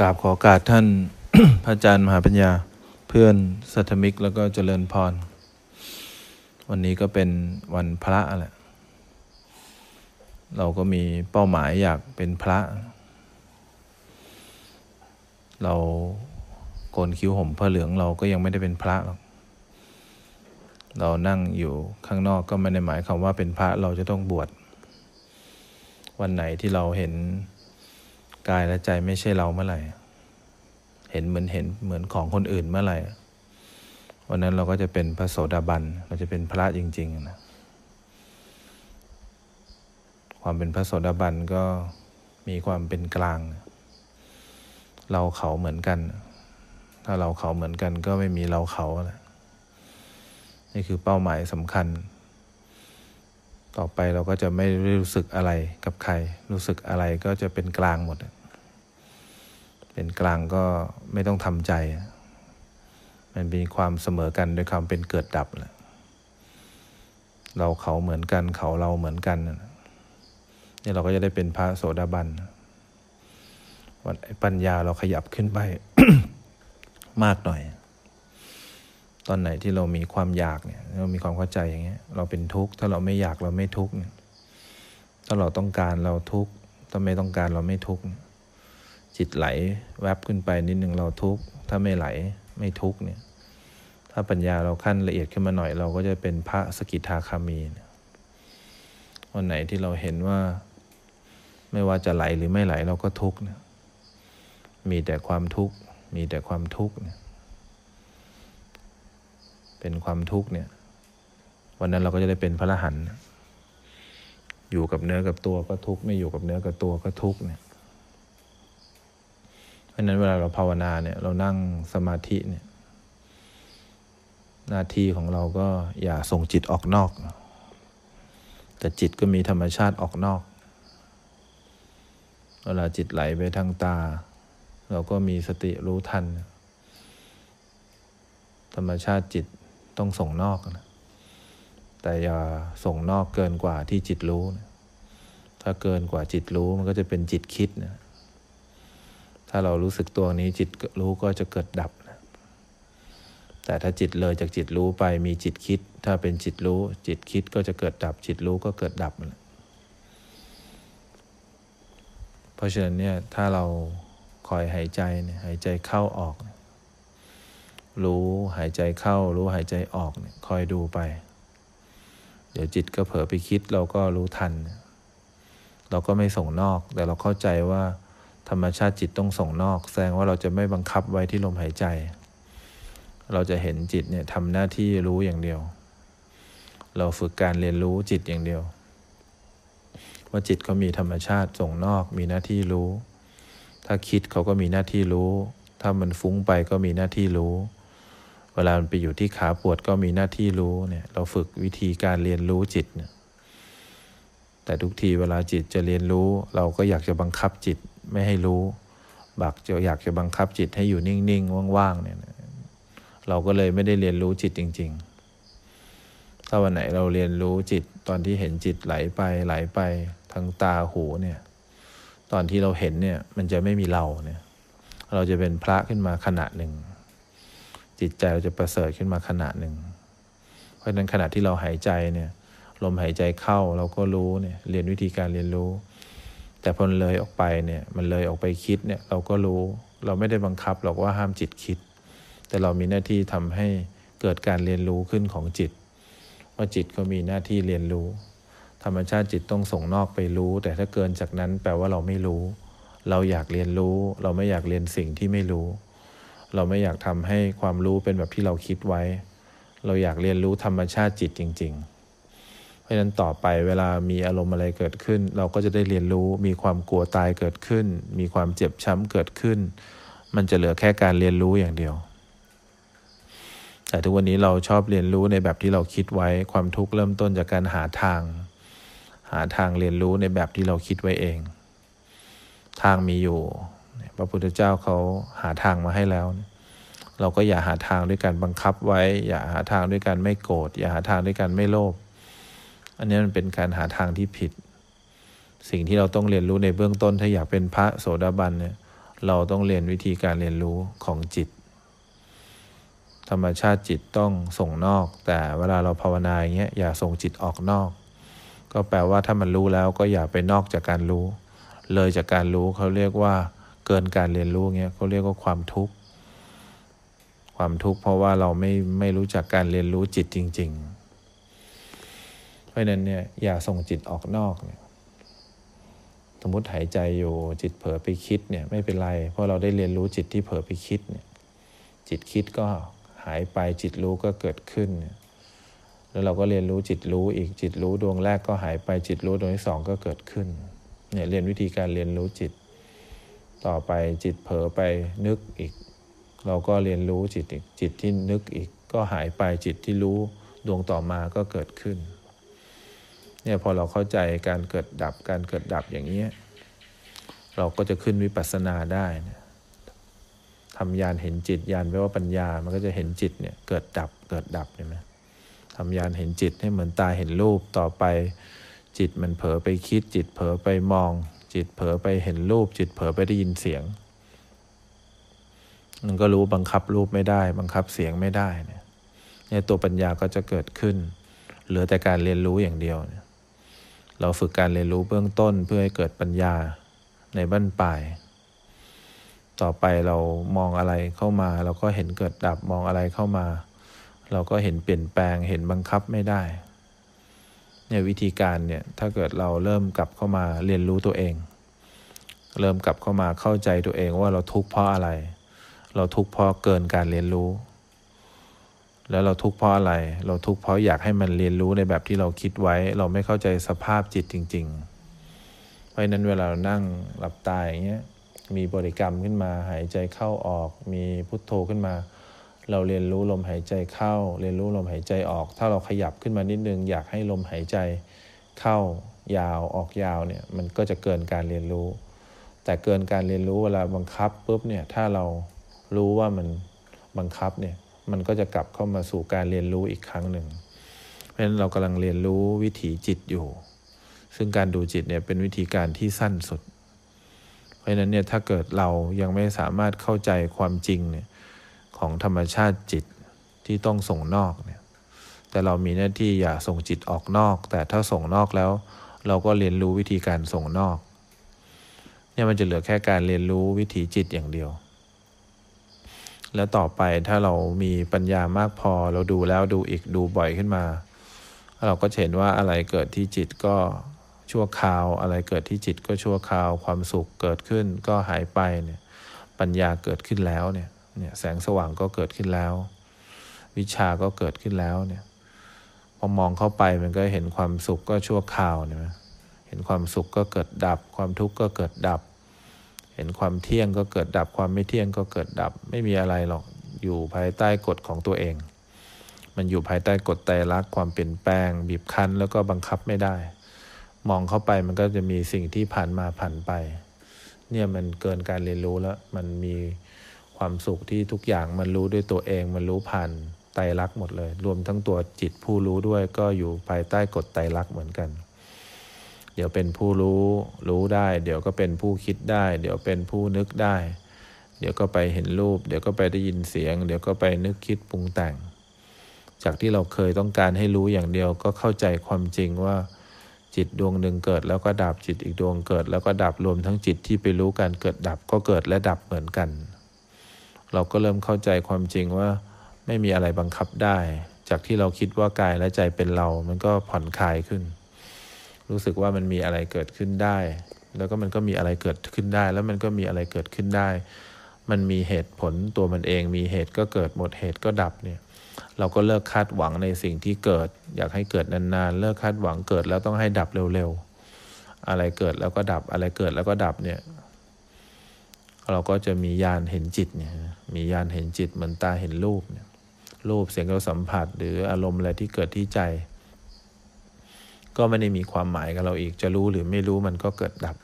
กราบขอกาสท่านพระอาจารย์มหาปัญญาเพื่อนสัทธมิกแล้วก็เจริญพร วันนี้ก็เป็นวันพระแหละเราก็มีเป้าหมายอยากเป็นพระ เราโกนคิ้วห่มผ้าเหลืองเราก็ยังไม่ได้เป็นพระหรอกเรานั่งอยู่ข้างนอกก็ไม่ได้หมายความว่าเป็นพระเราจะต้องบวชวันไหนที่เราเห็น กายและใจไม่ใช่เราเมื่อไหร่ เห็นเหมือนเห็นเหมือนของคนอื่นเมื่อไหร่วันนั้นเราก็จะเป็นพระโสดาบัน เราจะเป็นพระจริงๆนะความเป็นพระโสดาบันก็มีความเป็นกลาง เราเขาเหมือนกัน ถ้าเราเขาเหมือนกันก็ไม่มีเราเขาแหละนี่คือเป้าหมายสำคัญ ต่อไปเราก็จะไม่รู้สึกอะไรกับใคร รู้สึกอะไรก็จะเป็นกลางหมด เป็นกลางก็ไม่ต้องทำใจ มันมีความเสมอกันด้วยความเป็นเกิดดับแหละเราเขาเหมือนกันเขาเราเหมือนกันนี่เราก็จะได้เป็นพระโสดาบันวันปัญญาเราขยับขึ้นไป มากหน่อย ตอนไหนที่เรามีความอยากเนี่ย เรามีความเข้าใจอย่างเงี้ย เราเป็นทุกข์ ถ้าเราไม่อยากเราไม่ทุกข์ถ้าเราต้องการเราทุกข์ ถ้าไม่ต้องการเราไม่ทุกข์ จิตไหลแวบขึ้นไปนิดนึงเราทุกข์ ถ้าไม่ไหลไม่ทุกข์เนี่ย ถ้าปัญญาเราขั้นละเอียดขึ้นมาหน่อย เราก็จะเป็นพระสกิทาคามีวันไหนที่เราเห็นว่า ไม่ว่าจะไหลหรือไม่ไหลเราก็ทุกข์เนี่ยมีแต่ความทุกข์ มีแต่ความทุกข์เนี่ย เป็นความทุกข์เนี่ย วันนั้นเราก็จะได้เป็นพระอรหันต์อยู่กับเนื้อกับตัวก็ทุกข์ไม่อยู่กับเนื้อกับตัวก็ทุกข์เนี่ยเพราะนั้นเวลาเราภาวนาเนี่ย เรานั่งสมาธิเนี่ย หน้าที่ของเราก็อย่าส่งจิตออกนอก แต่จิตก็มีธรรมชาติออกนอก เวลาจิตไหลไปทางตา เราก็มีสติรู้ทัน ธรรมชาติจิต ต้องส่งนอกนะแต่อย่าส่งนอกเกินกว่าที่จิตรู้นะถ้าเกินกว่าจิตรู้มันก็จะเป็นจิตคิดนะถ้าเรารู้สึกตัวนี้จิตรู้ก็จะเกิดดับนะแต่ถ้าจิตเลยจากจิตรู้ไปมีจิตคิด ถ้าเป็นจิตรู้ จิตคิดก็จะเกิดดับ จิตรู้ก็เกิดดับนะเพราะฉะนั้นเนี่ยถ้าเราคอยหายใจเนี่ยหายใจเข้าออกนะ รู้หายใจเข้า รู้หายใจออกเนี่ยคอยดูไป เดี๋ยวจิตก็เผลอไปคิดเราก็รู้ทัน เราก็ไม่ส่งนอก แต่เราเข้าใจว่าธรรมชาติจิตต้องส่งนอก แสดงว่าเราจะไม่บังคับไว้ที่ลมหายใจ เราจะเห็นจิตเนี่ยทำหน้าที่รู้อย่างเดียว เราฝึกการเรียนรู้จิตอย่างเดียว ว่าจิตเขามีธรรมชาติส่งนอก มีหน้าที่รู้ ถ้าคิดเขาก็มีหน้าที่รู้ ถ้ามันฟุ้งไปก็มีหน้าที่รู้ เวลามันไปอยู่ที่ขาปวดก็มีหน้าที่รู้เนี่ยเราฝึกวิธีการเรียนรู้จิตเนี่ยแต่ทุกทีเวลาจิตจะเรียนรู้ เราก็อยากจะบังคับจิตไม่ให้รู้ บักจะอยากจะบังคับจิตให้อยู่นิ่งๆว่างๆเนี่ยเราก็เลยไม่ได้เรียนรู้จิตจริง ๆ ถ้าวันไหนเราเรียนรู้จิตตอนที่เห็นจิตไหลไปไหลไปทางตาหูเนี่ยตอนที่เราเห็นเนี่ยมันจะไม่มีเราเนี่ยเราจะเป็นพระขึ้นมาขณะหนึ่ง จิตใจเราจะประเสริฐขึ้นมาขณะหนึ่ง เพราะฉะนั้นขณะที่เราหายใจเนี่ยลมหายใจเข้าเราก็รู้เนี่ยเรียนวิธีการเรียนรู้ แต่พอเลยออกไปเนี่ยมันเลยออกไปคิดเนี่ยเราก็รู้เราไม่ได้บังคับหรอกว่าห้ามจิตคิด แต่เรามีหน้าที่ทำให้เกิดการเรียนรู้ขึ้นของจิต ว่าจิตก็มีหน้าที่เรียนรู้ ธรรมชาติจิตต้องส่งนอกไปรู้ แต่ถ้าเกินจากนั้นแปลว่าเราไม่รู้ เราอยากเรียนรู้ เราไม่อยากเรียนสิ่งที่ไม่รู้ เราไม่อยากทำให้ความรู้เป็นแบบที่เราคิดไว้ เราอยากเรียนรู้ธรรมชาติจิตจริง ๆ เพราะฉะนั้นต่อไปเวลามีอารมณ์อะไรเกิดขึ้น เราก็จะได้เรียนรู้มีความกลัวตายเกิดขึ้น มีความเจ็บช้ำเกิดขึ้น มันจะเหลือแค่การเรียนรู้อย่างเดียว แต่ทุกวันนี้เราชอบเรียนรู้ในแบบที่เราคิดไว้ ความทุกข์เริ่มต้นจากการหาทาง หาทางเรียนรู้ในแบบที่เราคิดไว้เอง ทางมีอยู่ พระพุทธเจ้าเขาหาทางมาให้แล้ว เราก็อย่าหาทางด้วยการบังคับไว้ อย่าหาทางด้วยการไม่โกรธ อย่าหาทางด้วยการไม่โลภ อันนี้มันเป็นการหาทางที่ผิด สิ่งที่เราต้องเรียนรู้ในเบื้องต้นถ้าอยากเป็นพระโสดาบันเนี่ย เราต้องเรียนวิธีการเรียนรู้ของจิต ธรรมชาติจิตต้องส่งนอก แต่เวลาเราภาวนาอย่างเงี้ยอย่าส่งจิตออกนอก ก็แปลว่าถ้ามันรู้แล้วก็อย่าไปนอกจากการรู้ เลยจากการรู้เขาเรียกว่า เกินการเรียนรู้เงี้ยเขาเรียกว่าความทุกข์ความทุกข์เพราะว่าเราไม่ไม่รู้จักการเรียนรู้จิตจริง ๆ เพราะนั้นเนี่ยอย่าส่งจิตออกนอกเนี่ยสมมติหายใจอยู่จิตเผลอไปคิดเนี่ยไม่เป็นไร เพราะเราได้เรียนรู้จิตที่เผลอไปคิดเนี่ยจิตคิดก็หายไปจิตรู้ก็เกิดขึ้นเนี่ยแล้วเราก็เรียนรู้จิตรู้อีกจิตรู้ดวงแรกก็หายไปจิตรู้ดวงที่สองก็เกิดขึ้นเนี่ยเรียนวิธีการเรียนรู้จิต ต่อไปจิตเผลอไปนึกอีก เราก็เรียนรู้จิตอีกจิตที่นึกอีก ก็หายไปจิตที่รู้ดวงต่อมาก็เกิดขึ้นเนี่ยพอเราเข้าใจการเกิดดับการเกิดดับอย่างนี้เราก็จะขึ้นวิปัสสนาได้นะทำยานเห็นจิตยานแปลว่าปัญญา มันก็จะเห็นจิตเนี่ยเกิดดับเกิดดับใช่ไหมทำยานเห็นจิตให้เหมือนตาเห็นรูปต่อไป จิตมันเผลอไปคิดจิตเผลอไปมอง จิตเผลอไปเห็นรูป จิตเผลอไปได้ยินเสียง มันก็รู้บังคับรูปไม่ได้ บังคับเสียงไม่ได้เนี่ยเนี่ยตัวปัญญาก็จะเกิดขึ้น เหลือแต่การเรียนรู้อย่างเดียวเนี่ยเราฝึกการเรียนรู้เบื้องต้นเพื่อให้เกิดปัญญาในบั้นปลาย ต่อไปเรามองอะไรเข้ามา เราก็เห็นเกิดดับมองอะไรเข้ามา เราก็เห็นเปลี่ยนแปลงเห็นบังคับไม่ได้ เนี่ยวิธีการเนี่ยถ้าเกิดเราเริ่มกลับเข้ามาเรียนรู้ตัวเอง เริ่มกลับเข้ามาเข้าใจตัวเองว่าเราทุกข์เพราะอะไร เราทุกข์เพราะเกินการเรียนรู้ แล้วเราทุกข์เพราะอะไร เราทุกข์เพราะอยากให้มันเรียนรู้ในแบบที่เราคิดไว้ เราไม่เข้าใจสภาพจิตจริง ๆ เพราะนั้นเวลาเรานั่งหลับตาอย่างเงี้ยมีบริกรรมขึ้นมาหายใจเข้าออก มีพุทโธขึ้นมา เราเรียนรู้ลมหายใจเข้า เรียนรู้ลมหายใจออก ถ้าเราขยับขึ้นมานิดนึง อยากให้ลมหายใจเข้ายาวออกยาวเนี่ยมันก็จะเกินการเรียนรู้ แต่เกินการเรียนรู้เวลาบังคับปุ๊บเนี่ยถ้าเรารู้ว่ามันบังคับเนี่ยมันก็จะกลับเข้ามาสู่การเรียนรู้อีกครั้งหนึ่ง เพราะฉะนั้นเรากำลังเรียนรู้วิถีจิตอยู่ ซึ่งการดูจิตเนี่ยเป็นวิธีการที่สั้นสุด เพราะฉะนั้นเนี่ยถ้าเกิดเรายังไม่สามารถเข้าใจความจริงเนี่ย ของธรรมชาติจิตที่ต้องส่งนอกเนี่ยแต่เรามีหน้าที่อย่าส่งจิตออกนอก แต่ถ้าส่งนอกแล้ว เราก็เรียนรู้วิธีการส่งนอกเนี่ยมันจะเหลือแค่การเรียนรู้วิถีจิตอย่างเดียว แล้วต่อไปถ้าเรามีปัญญามากพอเราดูแล้วดูอีกดูบ่อยขึ้นมา เราก็เห็นว่าอะไรเกิดที่จิตก็ชั่วคราว อะไรเกิดที่จิตก็ชั่วคราว ความสุขเกิดขึ้นก็หายไปเนี่ยปัญญาเกิดขึ้นแล้วเนี่ย เนี่ยแสงสว่างก็เกิดขึ้นแล้ว วิชาก็เกิดขึ้นแล้วเนี่ยพอมองเข้าไปมันก็เห็นความสุขก็ชั่วคราวเนี่ยเห็นความสุขก็เกิดดับ ความทุกข์ก็เกิดดับ เห็นความเที่ยงก็เกิดดับ ความไม่เที่ยงก็เกิดดับ ไม่มีอะไรหรอกอยู่ภายใต้กฎของตัวเอง มันอยู่ภายใต้กฎไตรลักษณ์ความเปลี่ยนแปลง บีบคั้นแล้วก็บังคับไม่ได้ มองเข้าไปมันก็จะมีสิ่งที่ผ่านมาผ่านไป เนี่ยมันเกินการเรียนรู้แล้วมันมี ความสุขที่ทุกอย่างมันรู้ด้วยตัวเองมันรู้ผ่านไตรลักษณ์หมดเลย รวมทั้งตัวจิตผู้รู้ด้วยก็อยู่ภายใต้กฎไตรลักษณ์เหมือนกัน เดี๋ยวเป็นผู้รู้รู้ได้ เดี๋ยวก็เป็นผู้คิดได้ เดี๋ยวเป็นผู้นึกได้ เดี๋ยวก็ไปเห็นรูป เดี๋ยวก็ไปได้ยินเสียง เดี๋ยวก็ไปนึกคิดปรุงแต่ง จากที่เราเคยต้องการให้รู้อย่างเดียวก็เข้าใจความจริงว่าจิตดวงหนึ่งเกิดแล้วก็ดับจิตอีกดวงเกิด แล้วก็ดับรวมทั้งจิตที่ไปรู้การเกิดดับก็เกิดและดับเหมือนกัน เราก็เริ่มเข้าใจความจริงว่าไม่มีอะไรบังคับได้ จากที่เราคิดว่ากายและใจเป็นเรา มันก็ผ่อนคลายขึ้น รู้สึกว่ามันมีอะไรเกิดขึ้นได้ แล้วก็มันก็มีอะไรเกิดขึ้นได้ แล้วมันก็มีอะไรเกิดขึ้นได้ มันมีเหตุผลตัวมันเอง มีเหตุก็เกิดหมดเหตุก็ดับเนี่ย เราก็เลิกคาดหวังในสิ่งที่เกิด อยากให้เกิดนานๆ เลิกคาดหวังเกิดแล้วต้องให้ดับเร็วๆ อะไรเกิดแล้วก็ดับ อะไรเกิดแล้วก็ดับเนี่ย เราก็จะมีญาณเห็นจิตเนี่ยมีญาณเห็นจิตเหมือนตาเห็นรูปเนี่ยรูปเสียงเราสัมผัสหรืออารมณ์อะไรที่เกิดที่ใจ ก็ไม่ได้มีความหมายกับเราอีก จะรู้หรือไม่รู้มันก็เกิดดับ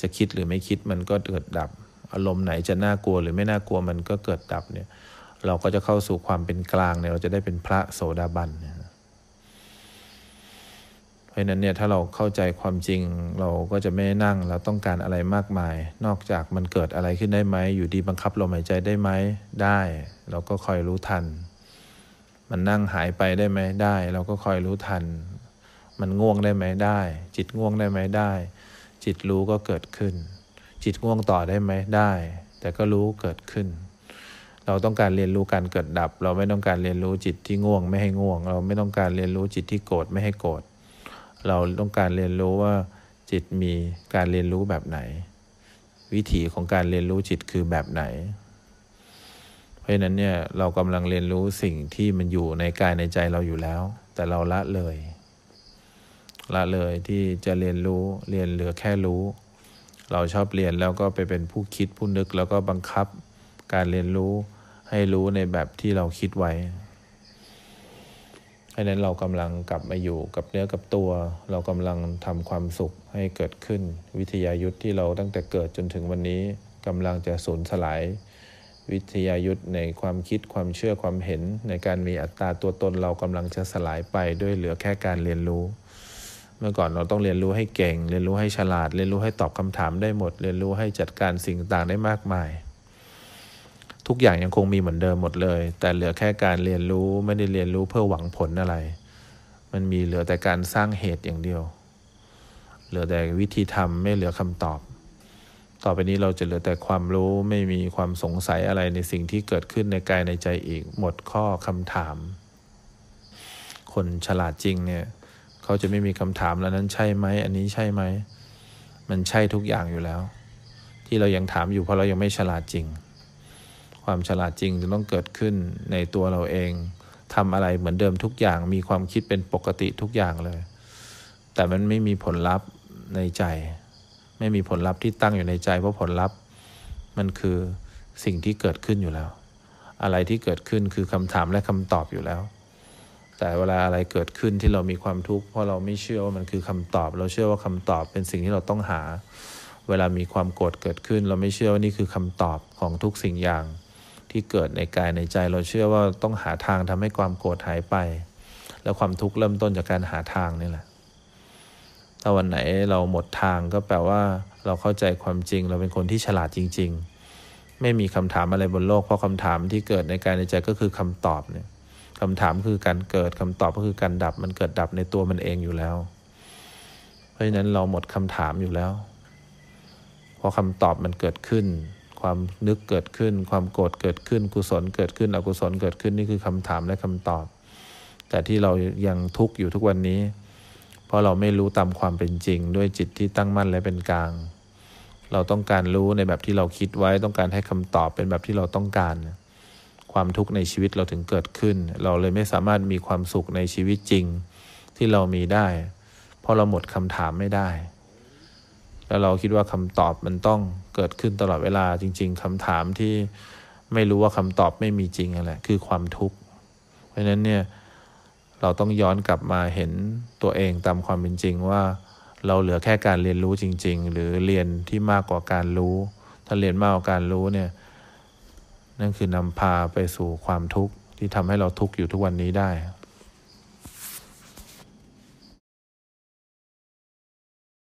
จะคิดหรือไม่คิดมันก็เกิดดับ อารมณ์ไหนจะน่ากลัวหรือไม่น่ากลัวมันก็เกิดดับเนี่ยเราก็จะเข้าสู่ความเป็นกลางเนี่ยเราจะได้เป็นพระโสดาบันเนี่ย ราะฉะนั้นเนี่ยถ้าเราเข้าใจความจริงเราก็จะไม่นั่งเราต้องการอะไรมากมาย นอกจากมันเกิดอะไรขึ้นได้ไหม อยู่ดีบังคับลมหายใจได้ไหมได้ เราก็คอยรู้ทัน มันนั่งหายไปได้ไหมได้ เราก็คอยรู้ทัน มันง่วงได้ไหมได้ จิตง่วงได้ไหมได้ จิตรู้ก็เกิดขึ้น จิตง่วงต่อได้ไหมได้ แต่ก็รู้เกิดขึ้น เราต้องการเรียนรู้การเกิดดับ เราไม่ต้องการเรียนรู้จิตที่ง่วง ไม่ให้ง่วง เราไม่ต้องการเรียนรู้จิตที่โกรธไม่ให้โกรธ เราต้องการเรียนรู้ว่าจิตมีการเรียนรู้แบบไหน วิถีของการเรียนรู้จิตคือแบบไหน เพราะฉะนั้นเนี่ยเรากำลังเรียนรู้สิ่งที่มันอยู่ในกายในใจเราอยู่แล้ว แต่เราละเลย ละเลยที่จะเรียนรู้เรียนเหลือแค่รู้ เราชอบเรียนแล้วก็ไปเป็นผู้คิดผู้นึกแล้วก็บังคับ การเรียนรู้ให้รู้ในแบบที่เราคิดไว้ ราะนั้นเรากำลังกลับมาอยู่กับเนื้อกับตัว เรากำลังทำความสุขให้เกิดขึ้น วิทยายุทธที่เราตั้งแต่เกิดจนถึงวันนี้กำลังจะสูญสลาย วิทยายุทธในความคิดความเชื่อความเห็น ในการมีอัตราตัวตนเรากำลังจะสลายไปด้วยเหลือแค่การเรียนรู้ เมื่อก่อนเราต้องเรียนรู้ให้เก่ง เรียนรู้ให้ฉลาด เรียนรู้ให้ตอบคำถามได้หมด เรียนรู้ให้จัดการสิ่งต่างได้มากมาย ทุกอย่างยังคงมีเหมือนเดิมหมดเลย แต่เหลือแค่การเรียนรู้ไม่ได้เรียนรู้เพื่อหวังผลอะไร มันมีเหลือแต่การสร้างเหตุอย่างเดียว เหลือแต่วิธีทำไม่เหลือคำตอบ ต่อไปนี้เราจะเหลือแต่ความรู้ไม่มีความสงสัยอะไรในสิ่งที่เกิดขึ้นในกายในใจอีก หมดข้อคำถาม คนฉลาดจริงเนี่ยเขาจะไม่มีคำถามแล้วนั้นใช่ไหมอันนี้ใช่ไหมมันใช่ทุกอย่างอยู่แล้ว ที่เรายังถามอยู่เพราะเรายังไม่ฉลาดจริง ความฉลาดจริงจะต้องเกิดขึ้นในตัวเราเองทำอะไรเหมือนเดิมทุกอย่างมีความคิดเป็นปกติทุกอย่างเลย แต่มันไม่มีผลลัพธ์ในใจ ไม่มีผลลัพธ์ที่ตั้งอยู่ในใจ เพราะผลลัพธ์มันคือสิ่งที่เกิดขึ้นอยู่แล้ว อะไรที่เกิดขึ้นคือคำถามและคำตอบอยู่แล้ว แต่เวลาอะไรเกิดขึ้นที่เรามีความทุกข์เพราะเราไม่เชื่อว่ามันคือคำตอบ เราเชื่อว่าคำตอบเป็นสิ่งที่เราต้องหา เวลามีความโกรธเกิดขึ้น เราไม่เชื่อว่านี่คือคำตอบของทุกสิ่งอย่าง ที่เกิดในกายในใจ เราเชื่อว่าต้องหาทางทำให้ความโกรธหายไป แล้วความทุกข์เริ่มต้นจากการหาทางนี่แหละ ถ้าวันไหนเราหมดทางก็แปลว่า เราเข้าใจความจริง เราเป็นคนที่ฉลาดจริง ๆ ไม่มีคำถามอะไรบนโลก เพราะคำถามที่เกิดในกายในใจก็คือคำตอบเนี่ยคำถามคือการเกิดคำตอบก็คือการดับมันเกิดดับในตัวมันเองอยู่แล้ว เพราะฉะนั้นเราหมดคำถามอยู่แล้วพอคำตอบมันเกิดขึ้น ความนึกเกิดขึ้น ความโกรธเกิดขึ้น กุศลเกิดขึ้น อกุศลเกิดขึ้นนี่คือคำถามและคำตอบ แต่ที่เรายังทุกข์อยู่ทุกวันนี้ เพราะเราไม่รู้ตามความเป็นจริง ด้วยจิตที่ตั้งมั่นและเป็นกลาง เราต้องการรู้ในแบบที่เราคิดไว้ ต้องการให้คำตอบเป็นแบบที่เราต้องการ ความทุกข์ในชีวิตเราถึงเกิดขึ้น เราเลยไม่สามารถมีความสุขในชีวิตจริง ที่เรามีได้ เพราะเราหมดคำถามไม่ได้ แล้วเราคิดว่าคำตอบมันต้องเกิดขึ้นตลอดเวลาจริง ๆคำถามที่ไม่รู้ว่าคำตอบไม่มีจริงอะไรคือความทุกข์ เพราะฉะนั้นเนี่ยเราต้องย้อนกลับมาเห็นตัวเองตามความเป็นจริงว่า เราเหลือแค่การเรียนรู้จริง ๆ หรือเรียนที่มากกว่าการรู้ ถ้าเรียนมากกว่าการรู้เนี่ยนั่นคือนำพาไปสู่ความทุกข์ที่ทำให้เราทุกข์อยู่ทุกวันนี้ได้